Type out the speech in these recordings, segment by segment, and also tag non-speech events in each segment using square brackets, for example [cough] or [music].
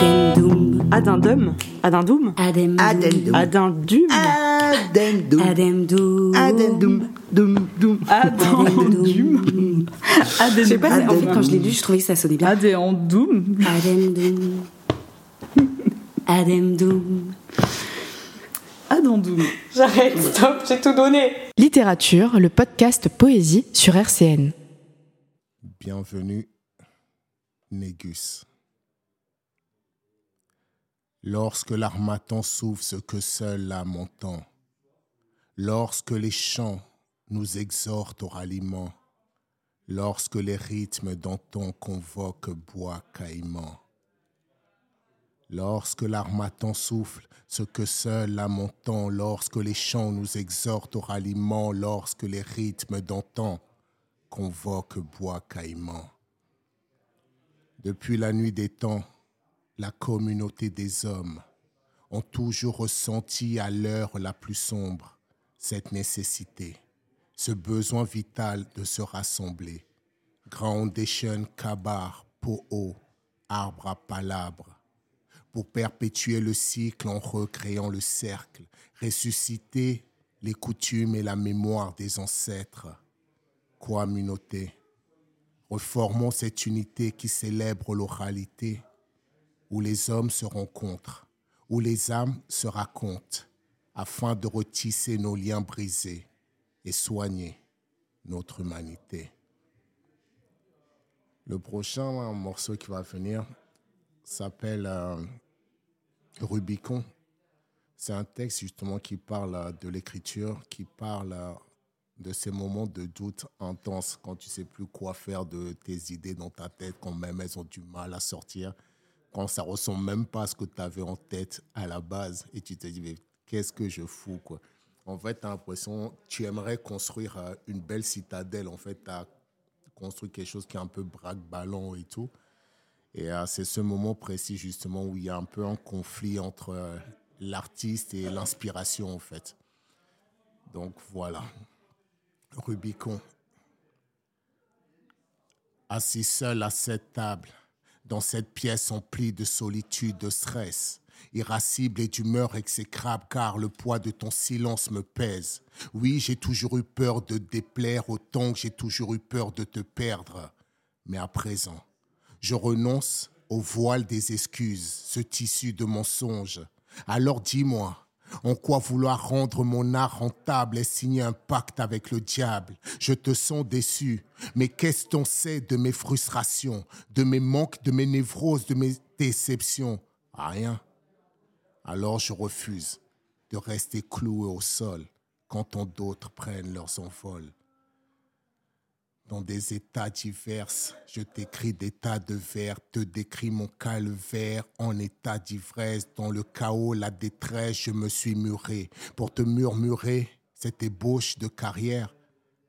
Addendum. Addendum Addendum Addendum. Addendum. Addendum Addendum. Addendum. Addendum. Dum, dum. Addendum Je sais pas, en fait, quand je l'ai lu, je trouvais que ça sonnait bien. Addendum Addendum. Addendum. Addendum J'arrête, stop, j'ai tout donné. Littérature, le podcast Poésie sur RCN. Bienvenue, Négus. Lorsque l'armatan souffle ce que seul l'âme entend, lorsque les chants nous exhortent au ralliement, lorsque les rythmes d'antan convoquent bois caïman, lorsque l'armatan souffle ce que seul l'âme entend, lorsque les chants nous exhortent au ralliement, lorsque les rythmes d'antan convoquent bois caïman. Depuis la nuit des temps, la communauté des hommes ont toujours ressenti à l'heure la plus sombre cette nécessité, ce besoin vital de se rassembler. Groundation, kabar, po'o, arbre à palabres, pour perpétuer le cycle en recréant le cercle, ressusciter les coutumes et la mémoire des ancêtres. Communauté, reformons cette unité qui célèbre l'oralité, où les hommes se rencontrent, où les âmes se racontent, afin de retisser nos liens brisés et soigner notre humanité. Le prochain morceau qui va venir s'appelle euh, Rubicon. C'est un texte justement qui parle euh, de l'écriture, qui parle euh, de ces moments de doute intense quand tu sais plus quoi faire de tes idées dans ta tête, quand même elles ont du mal à sortir, quand ça ressemble même pas à ce que tu avais en tête à la base et tu te dis mais qu'est-ce que je fous quoi? En fait, tu as l'impression tu aimerais construire euh, une belle citadelle, en fait, tu as construit quelque chose qui est un peu braque-ballon et tout. Et euh, c'est ce moment précis justement où il y a un peu un conflit entre euh, l'artiste et l'inspiration en fait. Donc voilà. Rubicon. Assis seul à cette table, dans cette pièce emplie de solitude, de stress, irascible et d'humeur exécrable, car le poids de ton silence me pèse. Oui, j'ai toujours eu peur de déplaire autant que j'ai toujours eu peur de te perdre. Mais à présent, je renonce au voile des excuses, ce tissu de mensonges. Alors dis-moi, en quoi vouloir rendre mon art rentable et signer un pacte avec le diable? Je te sens déçu, mais qu'est-ce qu'on sait de mes frustrations, de mes manques, de mes névroses, de mes déceptions? Rien. Alors je refuse de rester cloué au sol quand tant d'autres prennent leurs envols. Dans des états divers, je t'écris des tas de vers, te décris mon calvaire en état d'ivresse. Dans le chaos, la détresse, je me suis muré. Pour te murmurer cette ébauche de carrière,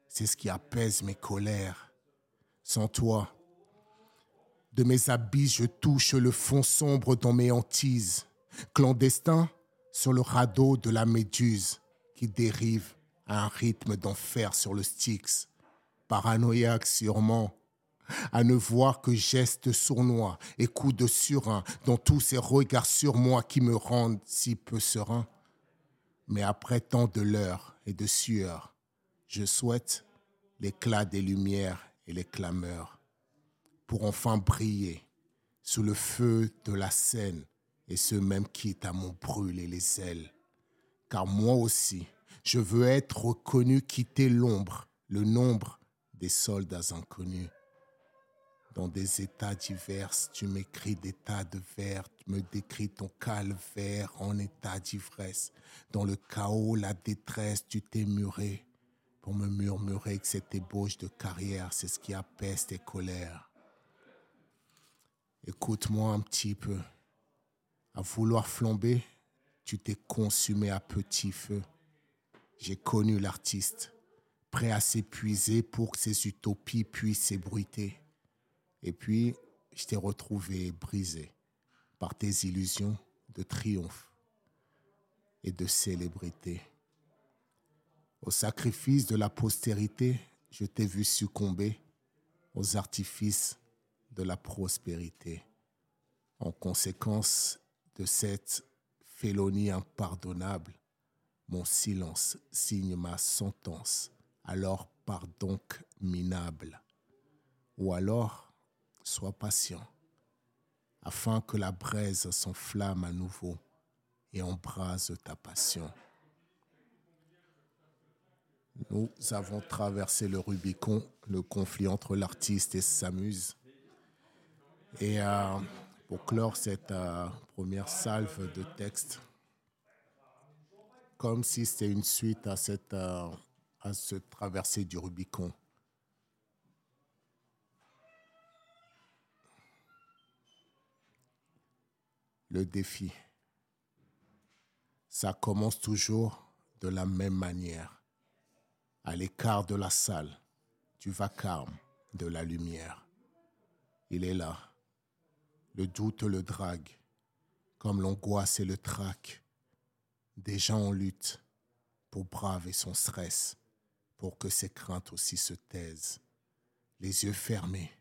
c'est ce qui apaise mes colères. Sans toi, de mes abysses, je touche le fond sombre dans mes hantises. Clandestin sur le radeau de la méduse qui dérive à un rythme d'enfer sur le Styx paranoïaque sûrement, à ne voir que gestes sournois et coups de surin dans tous ces regards sur moi qui me rendent si peu serein. Mais après tant de leurres et de sueur, je souhaite l'éclat des lumières et les clameurs pour enfin briller sous le feu de la scène et ce même quitte à m'en brûler les ailes. Car moi aussi, je veux être reconnu, quitter l'ombre, le nombre des soldats inconnus. Dans des états divers, tu m'écris des tas de vers, tu me décris ton calvaire en état d'ivresse. Dans le chaos, la détresse, tu t'es muré pour me murmurer que cette ébauche de carrière, c'est ce qui apaise tes colères. Écoute-moi un petit peu. À vouloir flamber, tu t'es consumé à petit feu. J'ai connu l'artiste prêt à s'épuiser pour que ses utopies puissent s'ébruiter. Et puis, je t'ai retrouvé brisé par tes illusions de triomphe et de célébrité. Au sacrifice de la postérité, je t'ai vu succomber aux artifices de la prospérité. En conséquence de cette félonie impardonnable, mon silence signe ma sentence, alors par donc minable. Ou alors, sois patient, afin que la braise s'enflamme à nouveau et embrase ta passion. Nous avons traversé le Rubicon, le conflit entre l'artiste et sa muse. Et euh, pour clore cette euh, première salve de texte, comme si c'était une suite à cette, euh, à cette traversée du Rubicon. Le défi. Ça commence toujours de la même manière à l'écart de la salle, du vacarme, de la lumière. Il est là. Le doute le drague, comme l'angoisse et le trac. Des gens en lutte pour braver son stress, pour que ses craintes aussi se taisent. Les yeux fermés,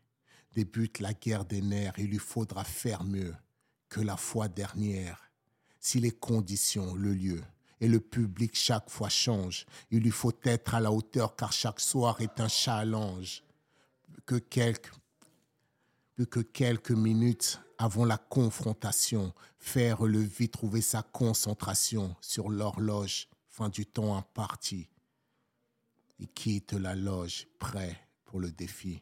débute la guerre des nerfs, il lui faudra faire mieux que la fois dernière. Si les conditions, le lieu, et le public chaque fois change. Il lui faut être à la hauteur car chaque soir est un challenge. Que quelques, plus que quelques minutes avant la confrontation, faire le vide, trouver sa concentration sur l'horloge, fin du temps imparti. Il quitte la loge, prêt pour le défi.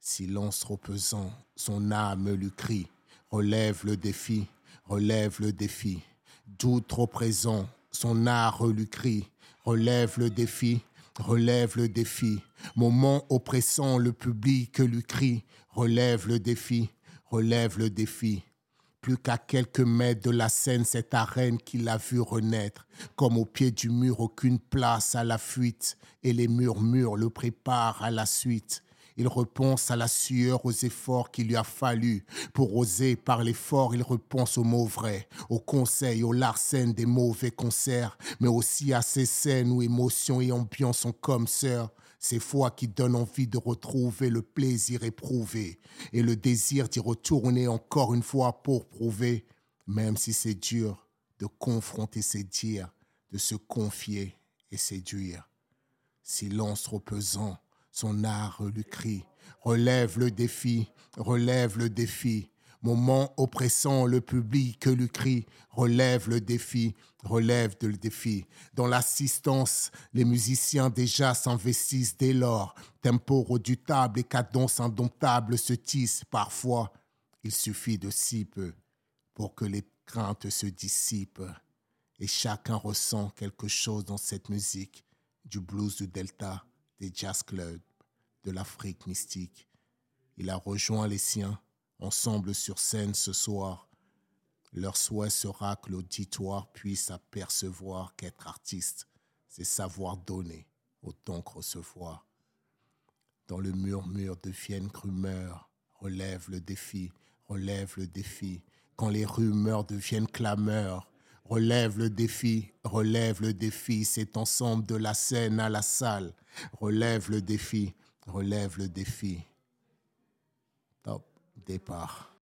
Silence trop pesant, son âme lui crie. Relève le défi, relève le défi. Doute trop présent, son art lui crie. Relève le défi, relève le défi. Moment oppressant, le public lui crie. Relève le défi, relève le défi. Plus qu'à quelques mètres de la scène, cette arène qu'il a vu renaître. Comme au pied du mur, aucune place à la fuite. Et les murmures le préparent à la suite. Il repense à la sueur, aux efforts qu'il lui a fallu. Pour oser parler fort, il repense aux mots vrais, aux conseils, aux larcènes des mauvais concerts, mais aussi à ces scènes où émotions et ambiance sont comme sœurs. Ces fois qui donnent envie de retrouver le plaisir éprouvé et le désir d'y retourner encore une fois pour prouver, même si c'est dur, de confronter ses dires, de se confier et séduire. Silence trop pesant, son art lui crie. Relève le défi, relève le défi. Moment oppressant, le public lui crie. Relève le défi, relève le défi. Dans l'assistance, les musiciens déjà s'investissent dès lors. Tempo redoutable et cadence indomptable se tissent. Parfois, il suffit de si peu pour que les craintes se dissipent. Et chacun ressent quelque chose dans cette musique, du blues du Delta, des jazz clubs, de l'Afrique mystique. Il a rejoint les siens, ensemble sur scène ce soir. Leur souhait sera que l'auditoire puisse apercevoir qu'être artiste, c'est savoir donner autant que recevoir. Dans le murmure de deviennent rumeurs, relève le défi, relève le défi. Quand les rumeurs deviennent clameurs, relève le défi, relève le défi. C'est ensemble de la scène à la salle, relève le défi, relève le défi. Départ.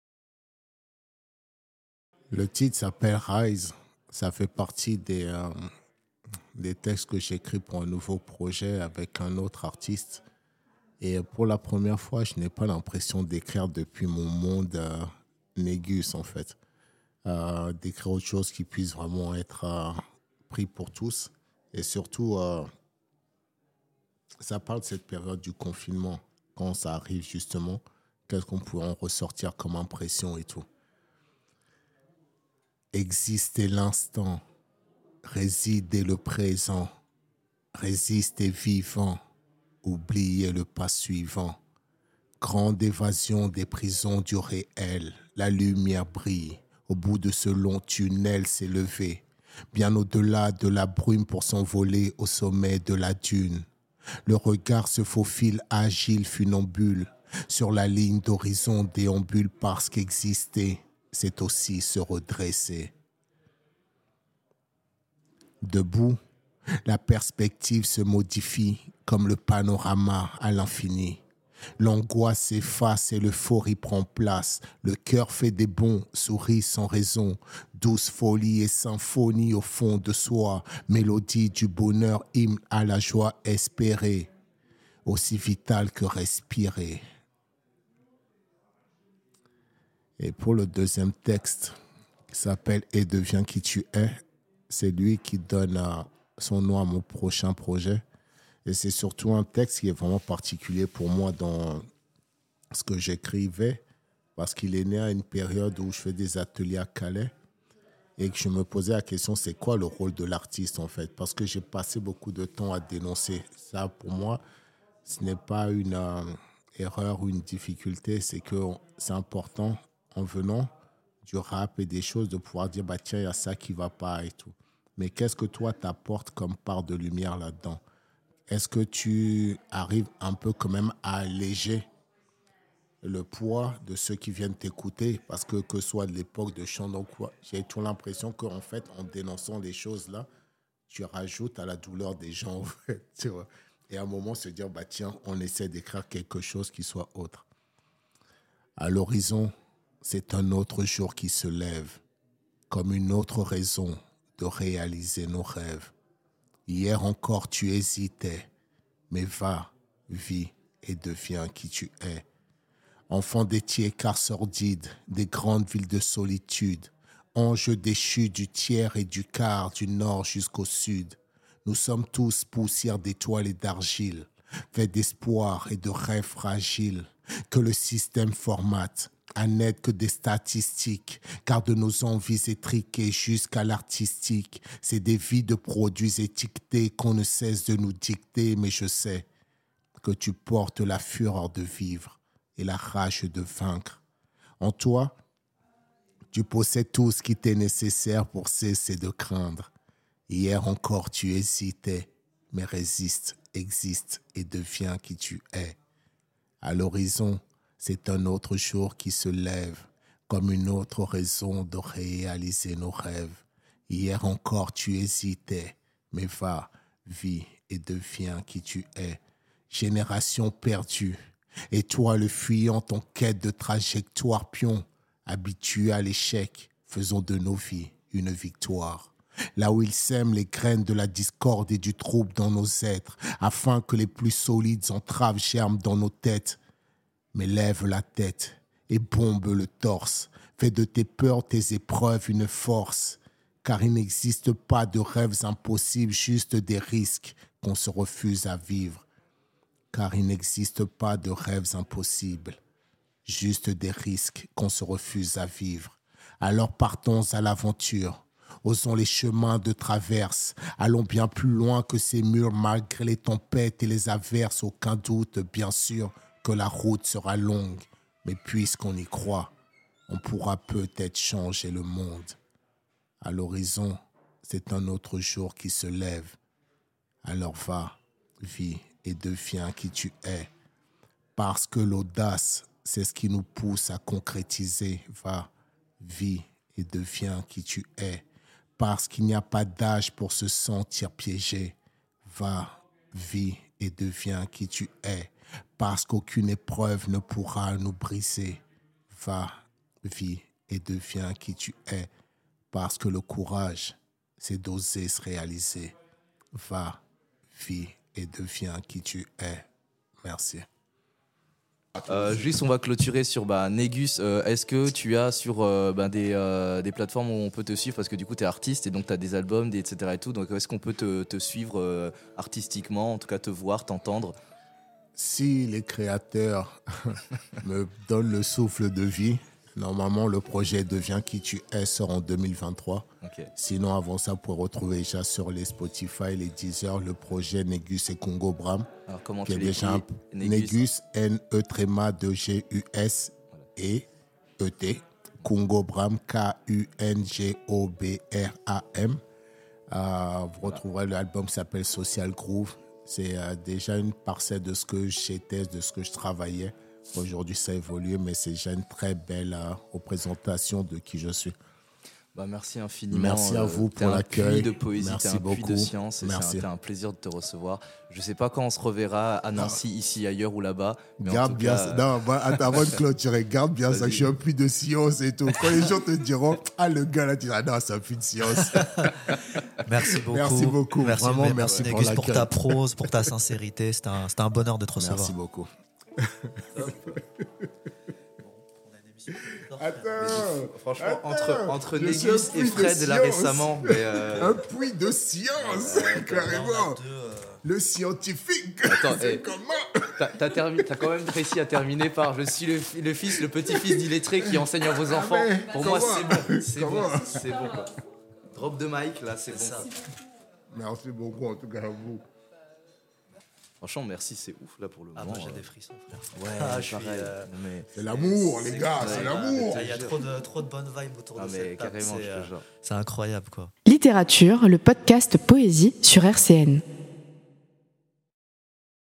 Le titre s'appelle Rise. Ça fait partie des, euh, des textes que j'écris pour un nouveau projet avec un autre artiste. Et pour la première fois, je n'ai pas l'impression d'écrire depuis mon monde euh, négus, en fait. Euh, d'écrire autre chose qui puisse vraiment être pris pour tous. Et surtout, ça parle de cette période du confinement, quand ça arrive justement, qu'est-ce qu'on pourrait en ressortir comme impression et tout? Exister l'instant, résider le présent, résister vivant, oublier le pas suivant. Grande évasion des prisons du réel, la lumière brille, au bout de ce long tunnel s'est levé, bien au-delà de la brume pour s'envoler au sommet de la dune. Le regard se faufile agile funambule. Sur la ligne d'horizon déambule parce qu'exister, c'est aussi se redresser. Debout, la perspective se modifie comme le panorama à l'infini. L'angoisse s'efface et l'euphorie prend place. Le cœur fait des bons, sourit sans raison. Douce folie et symphonie au fond de soi. Mélodie du bonheur, hymne à la joie espérée. Aussi vital que respirer. Et pour le deuxième texte, qui s'appelle Et deviens qui tu es, c'est lui qui donne euh, son nom à mon prochain projet. Et c'est surtout un texte qui est vraiment particulier pour moi dans ce que j'écrivais, parce qu'il est né à une période où je fais des ateliers à Calais et que je me posais la question, c'est quoi le rôle de l'artiste en fait? Parce que j'ai passé beaucoup de temps à dénoncer. Ça, pour moi, ce n'est pas une euh, erreur ou une difficulté, c'est que c'est important en venant du rap et des choses de pouvoir dire, bah tiens, il y a ça qui va pas et tout. Mais qu'est-ce que toi t'apportes comme part de lumière là-dedans? Est-ce que tu arrives un peu quand même à alléger le poids de ceux qui viennent t'écouter? Parce que que ce soit de l'époque de chant, donc j'ai toujours l'impression qu'en fait, en dénonçant les choses là, tu rajoutes à la douleur des gens, [laughs] tu vois. Et à un moment, se dire, bah tiens, on essaie d'écrire quelque chose qui soit autre. À l'horizon, c'est un autre jour qui se lève, comme une autre raison de réaliser nos rêves. Hier encore tu hésitais, mais va, vis et deviens qui tu es. Enfant des car sordides, des grandes villes de solitude, ange déchu du tiers et du quart, du nord jusqu'au sud. Nous sommes tous poussière d'étoiles et d'argile, faits d'espoir et de rêves fragiles, que le système formate à n'être que des statistiques, car de nos envies étriquées jusqu'à l'artistique, c'est des vies de produits étiquetés qu'on ne cesse de nous dicter, mais je sais que tu portes la fureur de vivre et la rage de vaincre. En toi, tu possèdes tout ce qui t'est nécessaire pour cesser de craindre. Hier encore tu hésitais, mais résiste, existe et deviens qui tu es. À l'horizon, c'est un autre jour qui se lève, comme une autre raison de réaliser nos rêves. Hier encore tu hésitais, mais va, vis et deviens qui tu es. Génération perdue, et toi le fuyant en quête de trajectoire pion, habitué à l'échec, faisons de nos vies une victoire. Là où il sème les graines de la discorde et du trouble dans nos êtres, afin que les plus solides entraves germent dans nos têtes, mais lève la tête et bombe le torse. Fais de tes peurs, tes épreuves une force, car il n'existe pas de rêves impossibles, juste des risques qu'on se refuse à vivre. Car il n'existe pas de rêves impossibles, juste des risques qu'on se refuse à vivre. Alors partons à l'aventure. Osons les chemins de traverse, allons bien plus loin que ces murs malgré les tempêtes et les averses, aucun doute, bien sûr, la route sera longue, mais puisqu'on y croit, on pourra peut-être changer le monde. À l'horizon, c'est un autre jour qui se lève. Alors va, vis et deviens qui tu es. Parce que l'audace, c'est ce qui nous pousse à concrétiser. Va, vis et deviens qui tu es. Parce qu'il n'y a pas d'âge pour se sentir piégé. Va, vis et deviens qui tu es parce qu'aucune épreuve ne pourra nous briser. Va, vis et deviens qui tu es, parce que le courage, c'est d'oser se réaliser. Va, vis et deviens qui tu es. Merci. Euh, juste, on va clôturer sur bah, Négus. Euh, est-ce que tu as sur euh, bah, des, des, plateformes où on peut te suivre? Parce que du coup, tu es artiste et donc tu as des albums, etc. Et. Donc, est-ce qu'on peut te suivre artistiquement, en tout cas te voir, t'entendre? Si les créateurs [laughs] me donnent le souffle de vie, normalement le projet devient qui tu es sort en 2023. Sinon avant ça, vous pouvez retrouver déjà sur les Spotify, les Deezer, le projet Négus et Congo Bram. Alors comment qui tu est déjà un... Négus, N E tréma de G U S et E T. Congo Bram K U N G O B R A M. Euh, vous retrouverez l'album qui s'appelle Social Groove c'est euh, déjà une parcelle de ce que j'étais, de ce que je travaillais. Aujourd'hui, ça a évolué, mais c'est déjà une très belle euh, représentation de qui je suis. Bah, merci infiniment. Merci à euh, vous pour l'accueil. de poésie, Merci un puits de beaucoup. science et c'est Merci. un, un plaisir de te recevoir. Je sais pas quand on se reverra à Nancy, ici, ailleurs ou là-bas. Garde tout bien cas, ça. Non, bah, avant [laughs] de clôturer, garde bien ça. Je suis un puits de science et tout. Quand les gens te diront, [laughs] ah, le gars là, tu diras, non, c'est un puits de science. [laughs] Merci beaucoup. Merci beaucoup. Merci, Vraiment, merci pour pour ta prose, pour ta sincérité. C'était un, c'était un bonheur de te recevoir. Merci beaucoup. Attends. franchement, Attends, entre, entre Négus et Fred, là, récemment, mais, euh, Un puits de science, carrément. Le scientifique. Attends, [laughs] c'est eh. comment T'as termi- quand même réussi à terminer par Je suis le, fi- le fils, le petit-fils d'illettré qui enseigne à vos enfants. mais Pour moi, c'est bon. C'est bon. C'est bon. quoi. Drop de mic, là, c'est bon. ça. Merci beaucoup, en tout cas, à vous. Franchement, merci, c'est ouf, là, pour le Ah, moment. moi j'ai euh. des frissons, frère. Ouais, [laughs] Ah, je suis, pareil. euh, Mais, C'est l'amour, les gars, c'est l'amour. Ah, Il y a trop de, trop de bonnes vibes autour ah, de mais cette table. carrément, C'est euh, incroyable, quoi. Littérature, le podcast Poésie sur RCN.